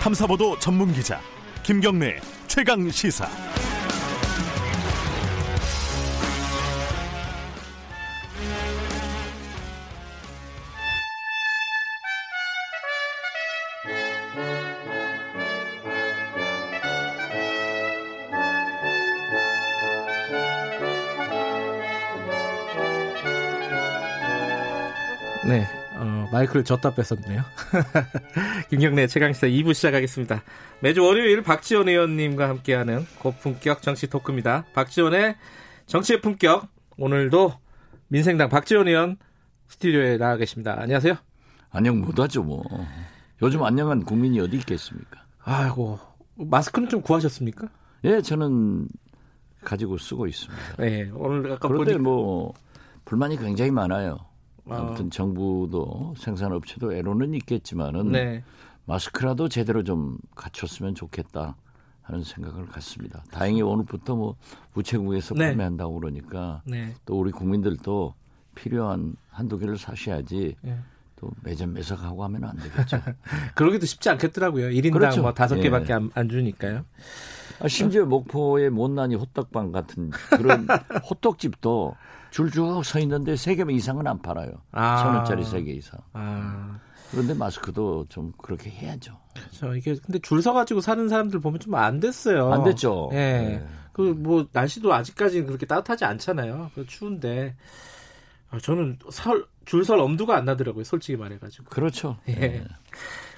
탐사보도 전문 기자 김경래 최강 시사. 마이크를 졌다 뺐었네요. 김경래 최강시사 2부 시작하겠습니다. 매주 월요일 박지원 의원님과 함께하는 고품격 정치 토크입니다. 박지원의 정치의 품격. 오늘도 민생당 박지원 의원 스튜디오에 나와 계십니다. 안녕하세요. 안녕 못하죠 뭐. 요즘 안녕한 국민이 어디 있겠습니까? 아이고 마스크는 좀 구하셨습니까? 예, 저는 가지고 쓰고 있습니다. 네, 오늘 아까 그런데 보니 뭐 불만이 굉장히 많아요. 어. 아무튼 정부도 생산업체도 애로는 있겠지만은 네, 마스크라도 제대로 좀 갖췄으면 좋겠다 하는 생각을 갖습니다. 다행히 오늘부터 뭐 우체국에서 네. 판매한다고 그러니까 네, 또 우리 국민들도 필요한 한두 개를 사셔야지 예. 또 매점 매석하고 하면 안 되겠죠. 그러기도 쉽지 않겠더라고요. 1인당 그렇죠. 뭐 다섯 예. 개밖에 안, 안 주니까요. 아, 심지어 목포의 못난이 호떡방 같은 그런 호떡집도 줄쭉 서 있는데 세 개 이상은 안 팔아요. 아. 천 원짜리 세 개 이상. 아, 그런데 마스크도 좀 그렇게 해야죠. 저 이게 근데 줄 서가지고 사는 사람들 보면 좀 안 됐어요. 안 됐죠. 예. 네. 그뭐 날씨도 아직까지는 그렇게 따뜻하지 않잖아요. 그 추운데 아, 저는 설 줄 설 엄두가 안 나더라고요. 솔직히 말해가지고. 그렇죠. 예. 네.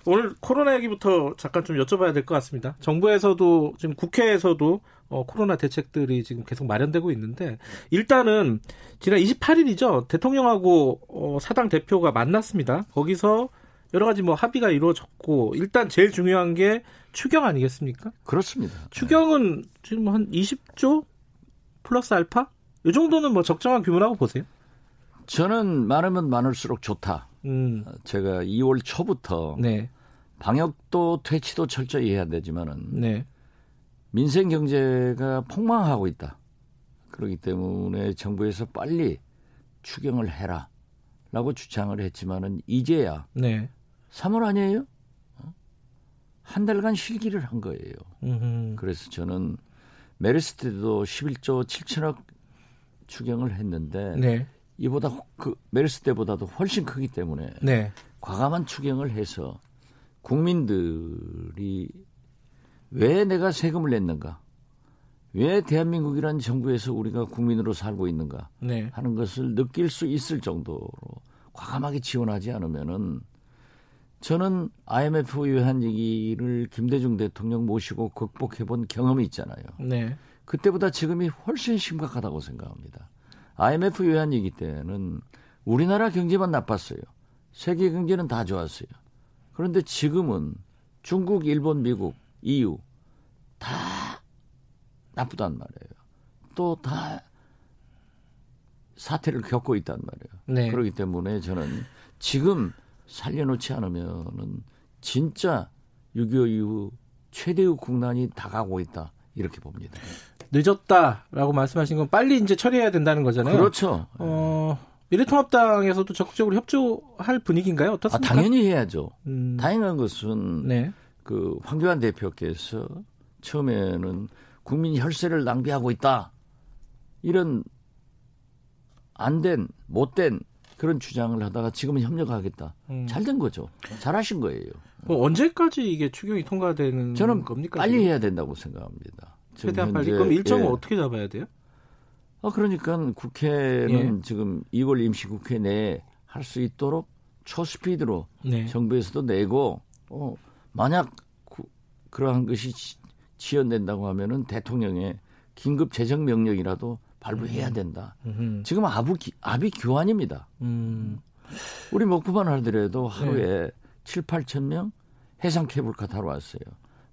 오늘 코로나 얘기부터 잠깐 좀 여쭤봐야 될 것 같습니다. 정부에서도 지금 국회에서도 어, 코로나 대책들이 지금 계속 마련되고 있는데 일단은 지난 28일이죠. 대통령하고 어, 사당 대표가 만났습니다. 거기서 여러 가지 뭐 합의가 이루어졌고 일단 제일 중요한 게 추경 아니겠습니까? 그렇습니다. 추경은 지금 한 20조 플러스 알파? 이 정도는 뭐 적정한 규모라고 보세요? 저는 많으면 많을수록 좋다. 음, 제가 2월 초부터 네, 방역도 퇴치도 철저히 해야 되지만은 네, 민생 경제가 폭망하고 있다. 그렇기 때문에 정부에서 빨리 추경을 해라라고 주창을 했지만은 이제야 네. 3월 아니에요? 어? 한 달간 실기를 한 거예요. 음, 그래서 저는 메르스 때도 11조 7천억 추경을 했는데 네, 이보다 혹- 그 메르스 때보다도 훨씬 크기 때문에 네, 과감한 추경을 해서 국민들이 왜 내가 세금을 냈는가? 왜 대한민국이라는 정부에서 우리가 국민으로 살고 있는가 네. 하는 것을 느낄 수 있을 정도로 과감하게 지원하지 않으면은 저는 IMF 외환 위기를 김대중 대통령 모시고 극복해 본 경험이 있잖아요. 네. 그때보다 지금이 훨씬 심각하다고 생각합니다. IMF 외환 위기 때는 우리나라 경제만 나빴어요. 세계 경제는 다 좋았어요. 그런데 지금은 중국, 일본, 미국, EU 다 나쁘단 말이에요. 또 다 사태를 겪고 있단 말이에요. 네. 그렇기 때문에 저는 지금 살려놓지 않으면은 진짜 6.25 이후 최대의 국난이 다가오고 있다 이렇게 봅니다. 늦었다라고 말씀하신 건 빨리 이제 처리해야 된다는 거잖아요. 그렇죠. 어, 미래통합당에서도 적극적으로 협조할 분위기인가요? 아, 어떻습니까? 당연히 해야죠. 음, 다행한 것은 네. 그 황교안 대표께서 처음에는 국민 혈세를 낭비하고 있다 이런 안 된 못된 그런 주장을 하다가 지금은 협력하겠다. 음. 잘된 거죠. 잘하신 거예요. 그럼 언제까지 이게 추경이 통과되는 저는 겁니까? 빨리 지금? 해야 된다고 생각합니다. 최대한 빨리. 현재, 그럼 일정을 예. 어떻게 잡아야 돼요? 아, 그러니까 국회는 예. 지금 2월 임시국회 내에 할 수 있도록 초스피드로 네. 정부에서도 내고 어, 만약 구- 그러한 것이 지- 지연된다고 하면은 대통령의 긴급 재정 명령이라도 발부해야 된다. 음흠. 지금 아부 기- 압이 교환입니다. 음. 우리 목포만 하더라도 하루에 네. 7, 8천 명 해상 케이블카 타러 왔어요.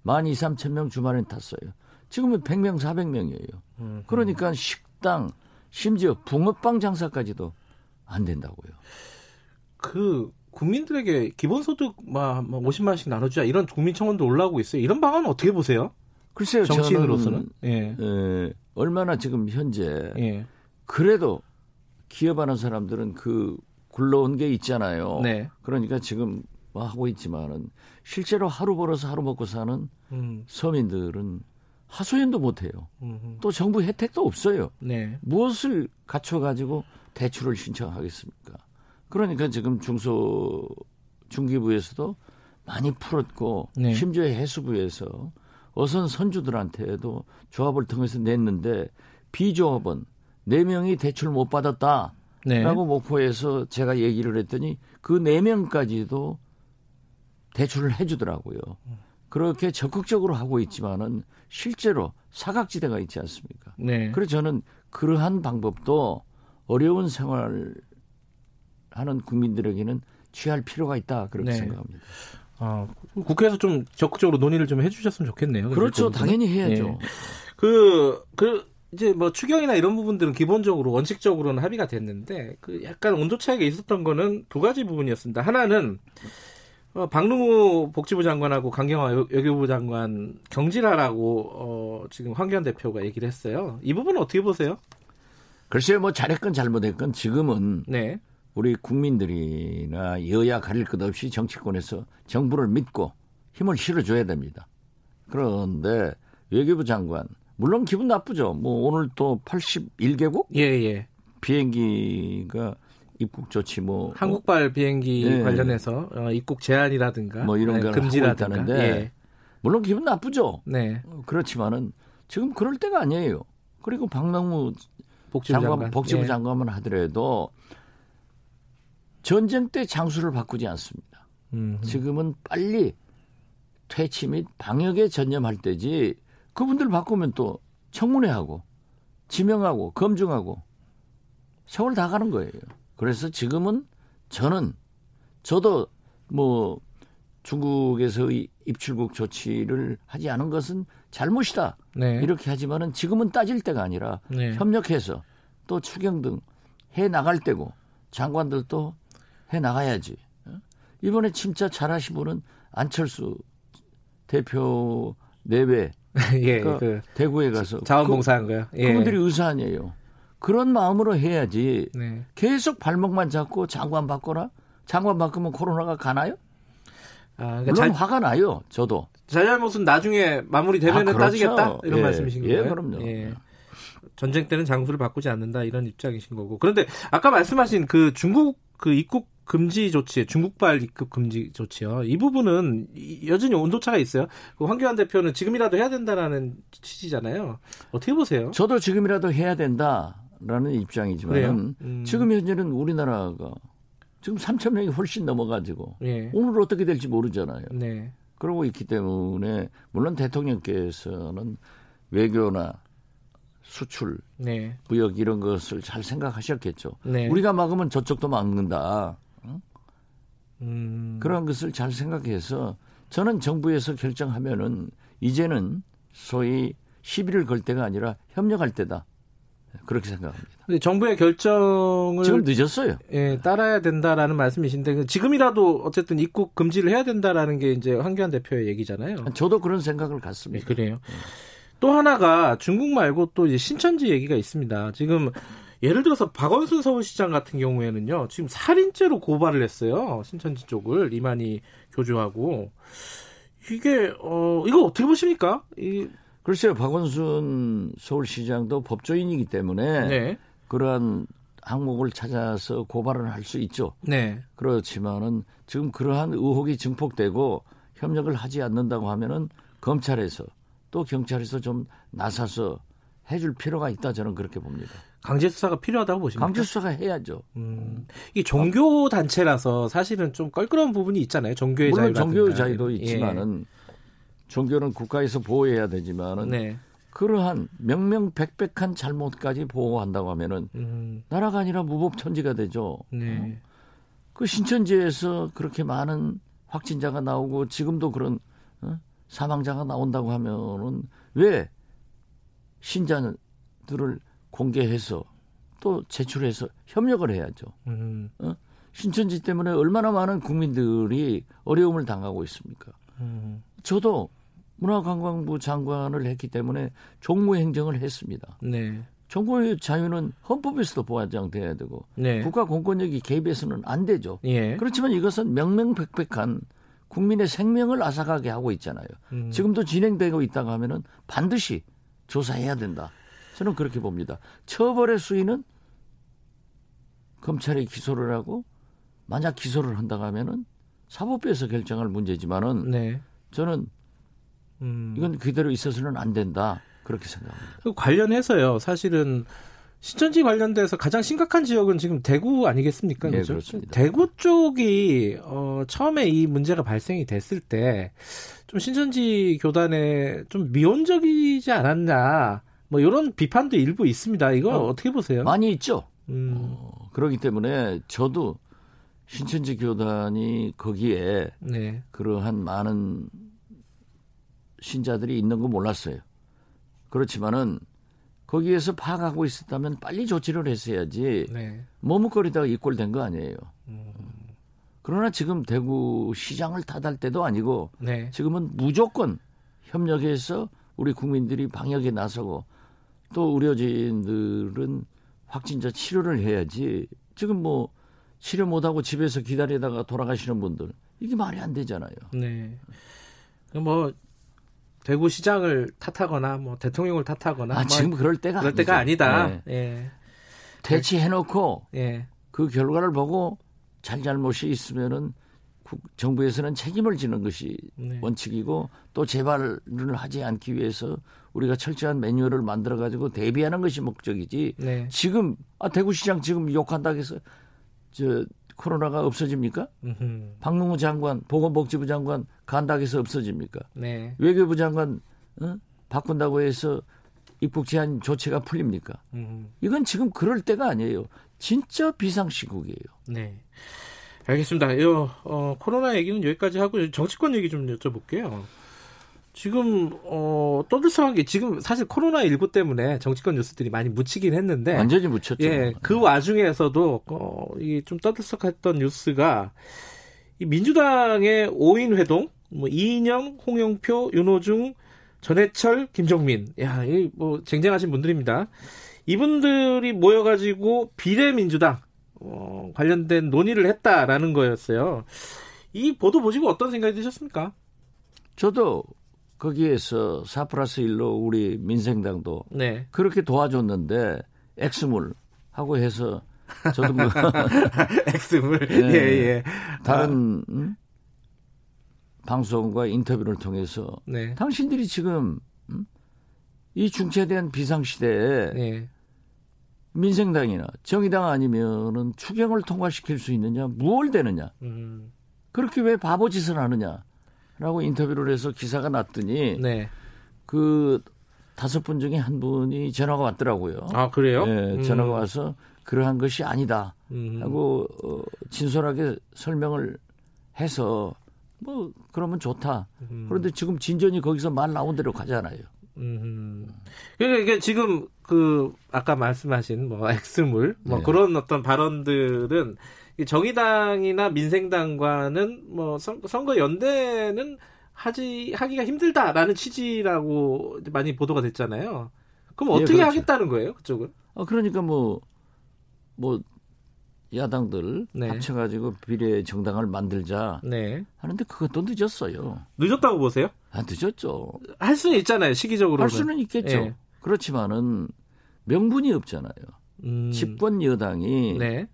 만 2, 3천 명 주말에 탔어요. 지금은 100명, 400명이에요. 음. 그러니까 식당, 심지어 붕어빵 장사까지도 안 된다고요. 그 국민들에게 기본소득 막 50만 원씩 나눠주자 이런 국민청원도 올라오고 있어요. 이런 방안은 어떻게 보세요? 글쎄요, 정치인으로서는? 저는 예. 에, 얼마나 지금 현재 예. 그래도 기업하는 사람들은 그 굴러온 게 있잖아요. 네. 그러니까 지금 하고 있지만은 실제로 하루 벌어서 하루 먹고 사는 음, 서민들은 하소연도 못 해요. 음, 또 정부 혜택도 없어요. 네. 무엇을 갖춰 가지고 대출을 신청하겠습니까? 그러니까 지금 중소 중기부에서도 많이 풀었고 네. 심지어 해수부에서 어선 선주들한테도 조합을 통해서 냈는데 비조합원 4명이 대출 못 받았다라고 네. 목포에서 제가 얘기를 했더니 그 4명까지도 대출을 해주더라고요. 그렇게 적극적으로 하고 있지만은 실제로 사각지대가 있지 않습니까? 네. 그래서 저는 그러한 방법도 어려운 생활 하는 국민들에게는 취할 필요가 있다 그렇게 네. 생각합니다. 아, 국회에서 좀 적극적으로 논의를 좀 해주셨으면 좋겠네요. 그렇죠. 당연히 해야죠. 예. 그, 그, 이제 뭐 추경이나 이런 부분들은 기본적으로 원칙적으로는 합의가 됐는데 그 약간 온도 차이가 있었던 거는 두 가지 부분이었습니다. 하나는 어, 박능우 복지부 장관하고 강경화 여- 외교부 장관 경질하라고 어, 지금 황교안 대표가 얘기를 했어요. 이 부분은 어떻게 보세요? 글쎄요, 뭐 잘했건 잘못했건 지금은 네, 우리 국민들이나 여야 가릴 것 없이 정치권에서 정부를 믿고 힘을 실어줘야 됩니다. 그런데 외교부 장관 물론 기분 나쁘죠. 뭐 오늘 또 81개국 예, 예. 비행기가 입국 조치 뭐 한국발 비행기 예. 관련해서 어, 입국 제한이라든가 뭐 이런 네, 금지라든가. 예. 물론 기분 나쁘죠. 네, 그렇지만은 지금 그럴 때가 아니에요. 그리고 박능무 복지부 장관, 장관, 복지부 예. 장관만 하더라도 전쟁 때 장수를 바꾸지 않습니다. 음, 지금은 빨리 퇴치 및 방역에 전념할 때지 그분들 바꾸면 또 청문회하고 지명하고 검증하고 세월 다 가는 거예요. 그래서 지금은 저는 저도 뭐 중국에서의 입출국 조치를 하지 않은 것은 잘못이다. 네, 이렇게 하지만은 지금은 따질 때가 아니라 네. 협력해서 또 추경 등 해 나갈 때고 장관들도 해 나가야지. 어? 이번에 진짜 잘하신 분은 안철수 대표 내외 예, 그러니까 그 대구에 가서 자원봉사한 거요. 그, 예. 그분들이 의사 아니에요. 그런 마음으로 해야지 네. 계속 발목만 잡고 장관 바꿔라. 장관 바꾸면 코로나가 가나요? 아, 물론 그러니까 자, 화가 나요. 저도. 자잘못은 나중에 마무리되면 아, 그렇죠. 따지겠다 이런 예, 말씀이신 예, 거예요? 그럼요. 전쟁 때는 장수를 바꾸지 않는다 이런 입장이신 거고. 그런데 아까 말씀하신 그 중국 그 입국 금지 조치, 중국발 입국 금지 조치요. 이 부분은 이- 여전히 온도차가 있어요. 그 황교안 대표는 지금이라도 해야 된다라는 취지잖아요. 어떻게 보세요? 저도 지금이라도 해야 된다라는 입장이지만? 음. 지금 현재는 우리나라가 지금 3천 명이 훨씬 넘어가지고 예. 오늘 어떻게 될지 모르잖아요. 네. 그러고 있기 때문에 물론 대통령께서는 외교나 수출, 네. 무역 이런 것을 잘 생각하셨겠죠. 네. 우리가 막으면 저쪽도 막는다. 음. 그런 것을 잘 생각해서 저는 정부에서 결정하면은 이제는 소위 시비를 걸 때가 아니라 협력할 때다. 그렇게 생각합니다. 근데 정부의 결정을 지금 늦었어요. 예, 따라야 된다라는 말씀이신데 그 지금이라도 어쨌든 입국 금지를 해야 된다라는 게 이제 황교안 대표의 얘기잖아요. 저도 그런 생각을 네, 갖습니다. 그래요. 또 하나가 중국 말고 또 이제 신천지 얘기가 있습니다. 지금 예를 들어서 박원순 서울시장 같은 경우에는요, 지금 살인죄로 고발을 했어요. 신천지 쪽을 이만희 교주하고 이게 어 이거 어떻게 보십니까? 이 글쎄요, 박원순 서울시장도 법조인이기 때문에 네, 그러한 항목을 찾아서 고발을 할 수 있죠. 네, 그렇지만은 지금 그러한 의혹이 증폭되고 협력을 하지 않는다고 하면은 검찰에서 또 경찰에서 좀 나서서 해줄 필요가 있다 저는 그렇게 봅니다. 강제 수사가 필요하다고 보십니까? 강제 수사가 해야죠. 음, 이 종교 단체라서 사실은 좀 껄끄러운 부분이 있잖아요. 종교의 물론 자유라든가. 종교 자유도 예. 있지만은 종교는 국가에서 보호해야 되지만은 네. 그러한 명명백백한 잘못까지 보호한다고 하면은 음, 나라가 아니라 무법천지가 되죠. 네. 그 신천지에서 그렇게 많은 확진자가 나오고 지금도 그런 어? 사망자가 나온다고 하면은 왜 신자들을 공개해서 또 제출해서 협력을 해야죠. 음, 신천지 때문에 얼마나 많은 국민들이 어려움을 당하고 있습니까? 음, 저도 문화관광부 장관을 했기 때문에 종무행정을 했습니다. 네. 정보의 자유는 헌법에서도 보장돼야 되고 네. 국가 공권력이 개입해서는 안 되죠. 예. 그렇지만 이것은 명명백백한 국민의 생명을 앗아가게 하고 있잖아요. 음. 지금도 진행되고 있다고 하면은 반드시 조사해야 된다. 저는 그렇게 봅니다. 처벌의 수위는 검찰이 기소를 하고 만약 기소를 한다고 하면은 사법부에서 결정할 문제지만은 네. 저는 음. 이건 그대로 있어서는 안 된다. 그렇게 생각합니다. 그 관련해서요. 사실은 신천지 관련돼서 가장 심각한 지역은 지금 대구 아니겠습니까? 네, 그죠? 그렇습니다. 대구 쪽이 어, 처음에 이 문제가 발생이 됐을 때 좀 신천지 교단에 좀 미온적이지 않았나 뭐 이런 비판도 일부 있습니다. 이거 어, 어, 떻게 보세요? 많이 있죠. 음, 어, 그렇기 때문에 저도 신천지 교단이 거기에 네, 그러한 많은 신자들이 있는 거 몰랐어요. 그렇지만은 거기에서 파악하고 있었다면 빨리 조치를 했어야지 네, 머뭇거리다가 이꼴된 거 아니에요. 음. 그러나 지금 대구 시장을 탓할 때도 아니고 네, 지금은 무조건 협력해서 우리 국민들이 방역에 나서고 또 의료진들은 확진자 치료를 해야지 지금 뭐 치료 못하고 집에서 기다리다가 돌아가시는 분들 이게 말이 안 되잖아요. 네. 뭐 대구 시장을 탓하거나 뭐 대통령을 탓하거나 아 뭐 지금 그럴 때가 그럴 아니죠. 때가 아니다. 네. 예, 대치해놓고 예, 그 결과를 보고 잘잘못이 있으면은 국- 정부에서는 책임을 지는 것이 네. 원칙이고 또 재발을 하지 않기 위해서 우리가 철저한 매뉴얼을 만들어 가지고 대비하는 것이 목적이지. 네. 지금 아 대구시장 지금 욕한다고 해서 저 코로나가 없어집니까? 음흠. 박능우 장관, 보건복지부 장관 간다고 해서 없어집니까? 네. 외교부 장관 어? 바꾼다고 해서 입국 제한 조치가 풀립니까? 음. 이건 지금 그럴 때가 아니에요. 진짜 비상시국이에요. 네. 알겠습니다. 이 어, 코로나 얘기는 여기까지 하고 정치권 얘기 좀 여쭤볼게요. 지금 어, 떠들썩하게 지금 사실 코로나 19 때문에 정치권 뉴스들이 많이 묻히긴 했는데 완전히 묻혔죠. 예, 그 와중에서도 어, 이좀 떠들썩했던 뉴스가 이 민주당의 5인 회동, 뭐 이인영, 홍영표, 윤호중, 전해철, 김종민, 야, 이뭐 쟁쟁하신 분들입니다. 이분들이 모여가지고 비례민주당 어, 관련된 논의를 했다라는 거였어요. 이 보도 보시고 어떤 생각이 드셨습니까? 저도 거기에서 4 플러스 1로 우리 민생당도 네. 그렇게 도와줬는데 엑스물 하고 해서 저도 뭐 엑스물. 예. 예, 예. 다른 음? 방송과 인터뷰를 통해서 네. 당신들이 지금 음? 이 중체된 비상시대에 네. 민생당이나 정의당 아니면은 추경을 통과시킬 수 있느냐 무얼 되느냐 음, 그렇게 왜 바보 짓을 하느냐라고 인터뷰를 해서 기사가 났더니 네. 그 다섯 분 중에 한 분이 전화가 왔더라고요. 아, 그래요? 예, 음. 전화가 와서 그러한 것이 아니다 음. 하고 어, 진솔하게 설명을 해서 뭐 그러면 좋다. 음. 그런데 지금 진전이 거기서 말 나온 대로 가잖아요. 음. 그러니까 이게 지금 그 아까 말씀하신 뭐 엑스물 뭐 네. 그런 어떤 발언들은 이 정의당이나 민생당과는 뭐 선, 선거 연대는 하지 하기가 힘들다라는 취지라고 많이 보도가 됐잖아요. 그럼 예, 어떻게 그렇죠. 하겠다는 거예요, 그쪽은? 어, 그러니까 뭐, 뭐, 야당들 네. 합쳐가지고 비례 정당을 만들자 네. 하는데 그것도 늦었어요. 늦었다고 보세요? 아, 늦었죠. 할 수는 있잖아요, 시기적으로는. 할 수는 있겠죠. 예. 그렇지만은 명분이 없잖아요. 음. 집권 여당이 네.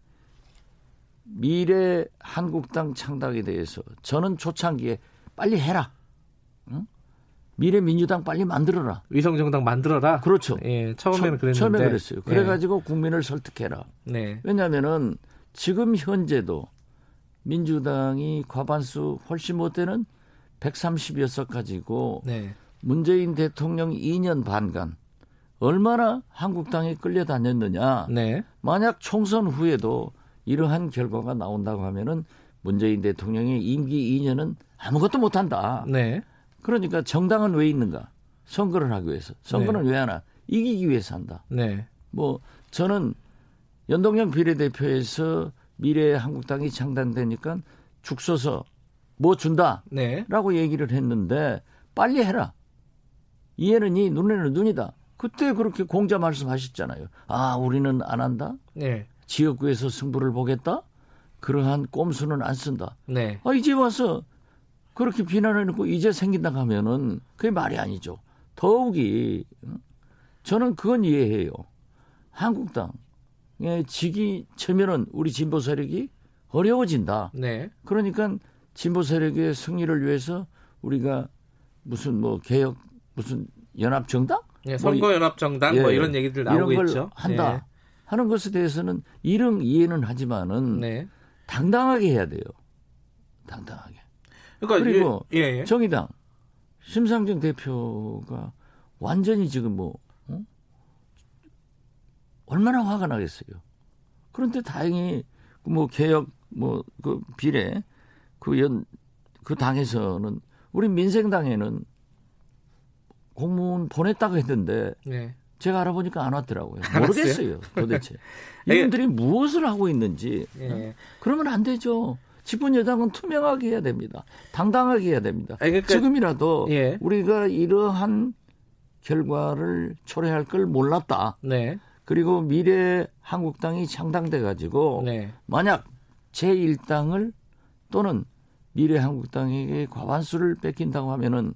미래 한국당 창당에 대해서 저는 초창기에 빨리 해라. 응? 미래 민주당 빨리 만들어라. 위성 정당 만들어라. 그렇죠. 예, 처음에는 처- 그랬는데. 처음에 그랬어요. 그래가지고 국민을 설득해라. 예. 네. 왜냐하면은 지금 현재도 민주당이 과반수 훨씬 못 되는 130여석 가지고 네. 문재인 대통령 2년 반간 얼마나 한국당에 끌려다녔느냐. 네. 만약 총선 후에도 이러한 결과가 나온다고 하면은 문재인 대통령의 임기 2년은 아무것도 못한다. 네. 그러니까 정당은 왜 있는가? 선거를 하기 위해서. 선거는 왜 하나? 이기기 위해서 한다. 네. 뭐 저는 연동형 비례대표에서 미래 한국당이 창당되니까 죽 서서 뭐 준다라고 네. 얘기를 했는데 빨리 해라. 이해는 이 눈에는 눈이다. 그때 그렇게 공자 말씀하셨잖아요. 아, 우리는 안 한다? 네. 지역구에서 승부를 보겠다? 그러한 꼼수는 안 쓴다. 네. 아, 이제 와서 그렇게 비난해놓고 이제 생긴다 하면은 그게 말이 아니죠. 더욱이 어? 저는 그건 이해해요. 한국당에 지기 처면은 우리 진보 세력이 어려워진다. 네. 그러니까 진보 세력의 승리를 위해서 우리가 무슨 뭐 개혁 무슨 연합 정당 네, 선거 연합 정당 예, 뭐 이런 얘기들 나오고 이런 걸 있죠. 한다 하는 것에 대해서는 이런 이해는 하지만은 네. 네. 당당하게 해야 돼요. 당당하게. 그러니까 그리고 예, 예. 정의당 심상정 대표가 완전히 지금 뭐 어? 얼마나 화가 나겠어요. 그런데 다행히 뭐 개혁 뭐 그 비례 그연그 당에서는 우리 민생당에는 공무원 보냈다고 했는데 네. 제가 알아보니까 안 왔더라고요. 안 모르겠어요. 도대체 아니, 이분들이 무엇을 하고 있는지 예. 그러면 안 되죠. 집권 여당은 투명하게 해야 됩니다. 당당하게 해야 됩니다. 아니, 그러니까- 지금이라도 예. 우리가 이러한 결과를 초래할 걸 몰랐다. 네. 그리고 미래 한국당이 창당돼 가지고 네. 만약 제1당을 또는 미래 한국당에게 과반수를 뺏긴다고 하면은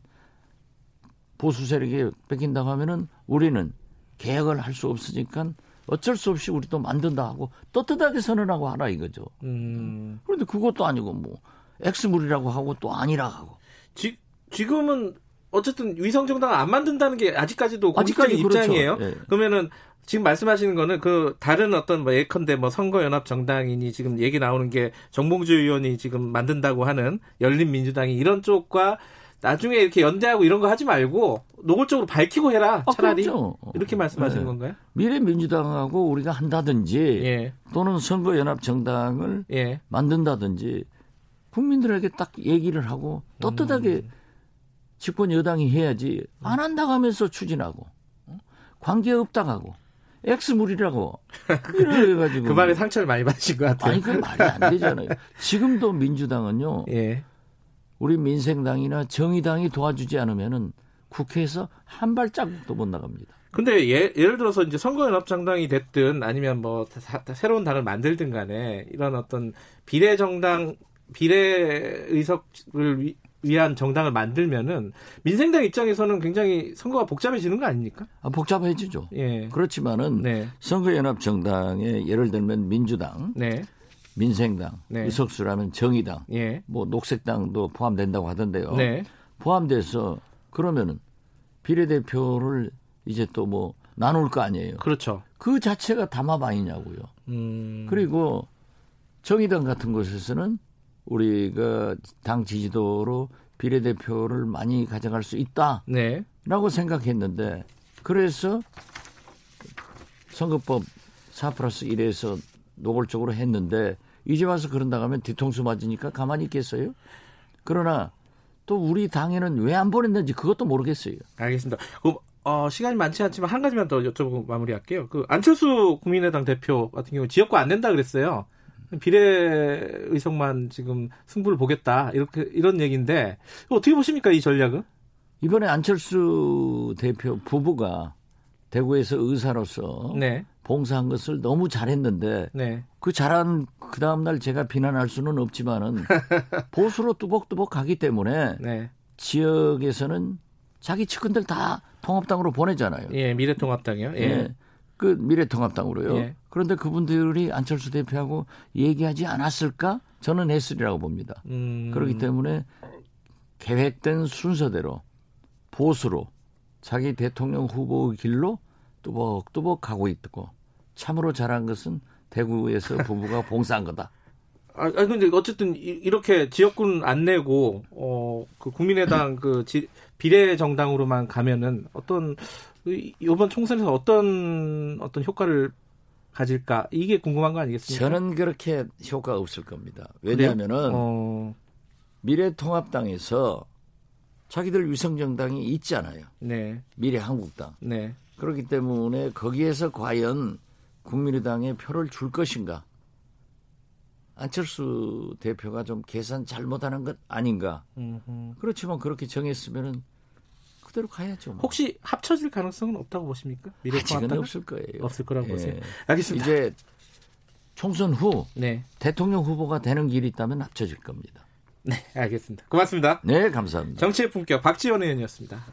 보수 세력에 뺏긴다고 하면은 우리는 개혁을 할 수 없으니까 어쩔 수 없이 우리도 만든다 하고 떳떳하게 선언하고 하라 이거죠. 음. 그런데 그것도 아니고 뭐 엑스물이라고 하고 또 아니라 하고 지, 지금은 어쨌든 위성정당을 안 만든다는 게 아직까지도 아직까지 공식적인 그렇죠. 입장이에요. 예. 그러면은 지금 말씀하시는 거는 그 다른 어떤 뭐 예컨대 뭐 선거연합 정당이니 지금 얘기 나오는 게 정봉주 의원이 지금 만든다고 하는 열린민주당이 이런 쪽과 나중에 이렇게 연대하고 이런 거 하지 말고 노골적으로 밝히고 해라 아, 차라리 그렇죠. 이렇게 말씀하시는 네. 건가요? 미래민주당하고 우리가 한다든지 예, 또는 선거연합 정당을 예, 만든다든지 국민들에게 딱 얘기를 하고 떳떳하게 음. 집권 여당이 해야지 안 한다고 하면서 추진하고 어? 관계 없다고 하고 엑스 물이라고 이래가지고 그 말에 상처를 많이 받으신 것 같아요. 아니 그 말이 안 되잖아요. 지금도 민주당은요 예, 우리 민생당이나 정의당이 도와주지 않으면은 국회에서 한 발자국도 못 나갑니다. 근데 예, 예를 들어서 이제 선거연합정당이 됐든 아니면 뭐 사- 새로운 당을 만들든 간에 이런 어떤 비례정당 비례 의석을 위, 위한 정당을 만들면은 민생당 입장에서는 굉장히 선거가 복잡해지는 거 아닙니까? 아, 복잡해지죠. 예. 그렇지만은 네. 선거연합 정당에 예를 들면 민주당, 네. 민생당, 네. 의석수라면 정의당, 예. 뭐 녹색당도 포함된다고 하던데요. 네. 포함돼서 그러면은 비례대표를 이제 또 뭐 나눌 거 아니에요. 그렇죠. 그 자체가 담합 아니냐고요. 음. 그리고 정의당 같은 곳에서는 우리가 당 지지도로 비례대표를 많이 가져갈 수 있다라고 네. 생각했는데 그래서 선거법 4 플러스 1에서 노골적으로 했는데 이제 와서 그런다 하면 뒤통수 맞으니까 가만히 있겠어요? 그러나 또 우리 당에는 왜 안 보냈는지 그것도 모르겠어요. 알겠습니다. 그럼 어, 시간이 많지 않지만 한 가지만 더 여쭤보고 마무리할게요. 그 안철수 국민의당 대표 같은 경우 지역구 안 낸다 그랬어요. 비례 의석만 지금 승부를 보겠다 이렇게 이런 얘기인데 어떻게 보십니까 이 전략은? 이번에 안철수 대표 부부가 대구에서 의사로서 네, 봉사한 것을 너무 잘했는데 네, 그 잘한 그 다음 날 제가 비난할 수는 없지만은 보수로 뚜벅뚜벅 가기 때문에 네, 지역에서는 자기 측근들 다 통합당으로 보내잖아요. 예, 미래통합당이요. 예, 예. 그 미래통합당으로요. 예. 그런데 그분들이 안철수 대표하고 얘기하지 않았을까? 저는 했으리라고 봅니다. 음, 그렇기 때문에 계획된 순서대로 보수로 자기 대통령 후보의 길로 뚜벅뚜벅 가고 있고 참으로 잘한 것은 대구에서 부부가 봉사한 거다. 아, 아, 근데 어쨌든 이- 이렇게 지역군 안 내고 어, 그 국민의당 그 지- 비례 정당으로만 가면은 어떤 이- 이번 총선에서 어떤 어떤 효과를 가질까 이게 궁금한 거 아니겠습니까? 저는 그렇게 효과가 없을 겁니다. 왜냐하면은 어, 미래통합당에서 자기들 위성정당이 있잖아요. 네, 미래한국당. 네, 그렇기 때문에 거기에서 과연 국민의당에 표를 줄 것인가? 안철수 대표가 좀 계산 잘못하는 것 아닌가? 음, 음. 그렇지만 그렇게 정했으면은 그대로 가야죠. 뭐. 혹시 합쳐질 가능성은 없다고 보십니까? 아직은 없을 거예요. 없을 거라고 예. 보세요. 알겠습니다. 이제 총선 후 네, 대통령 후보가 되는 길이 있다면 합쳐질 겁니다. 네, 알겠습니다. 고맙습니다. 네, 감사합니다. 정치의 품격 박지원 의원이었습니다.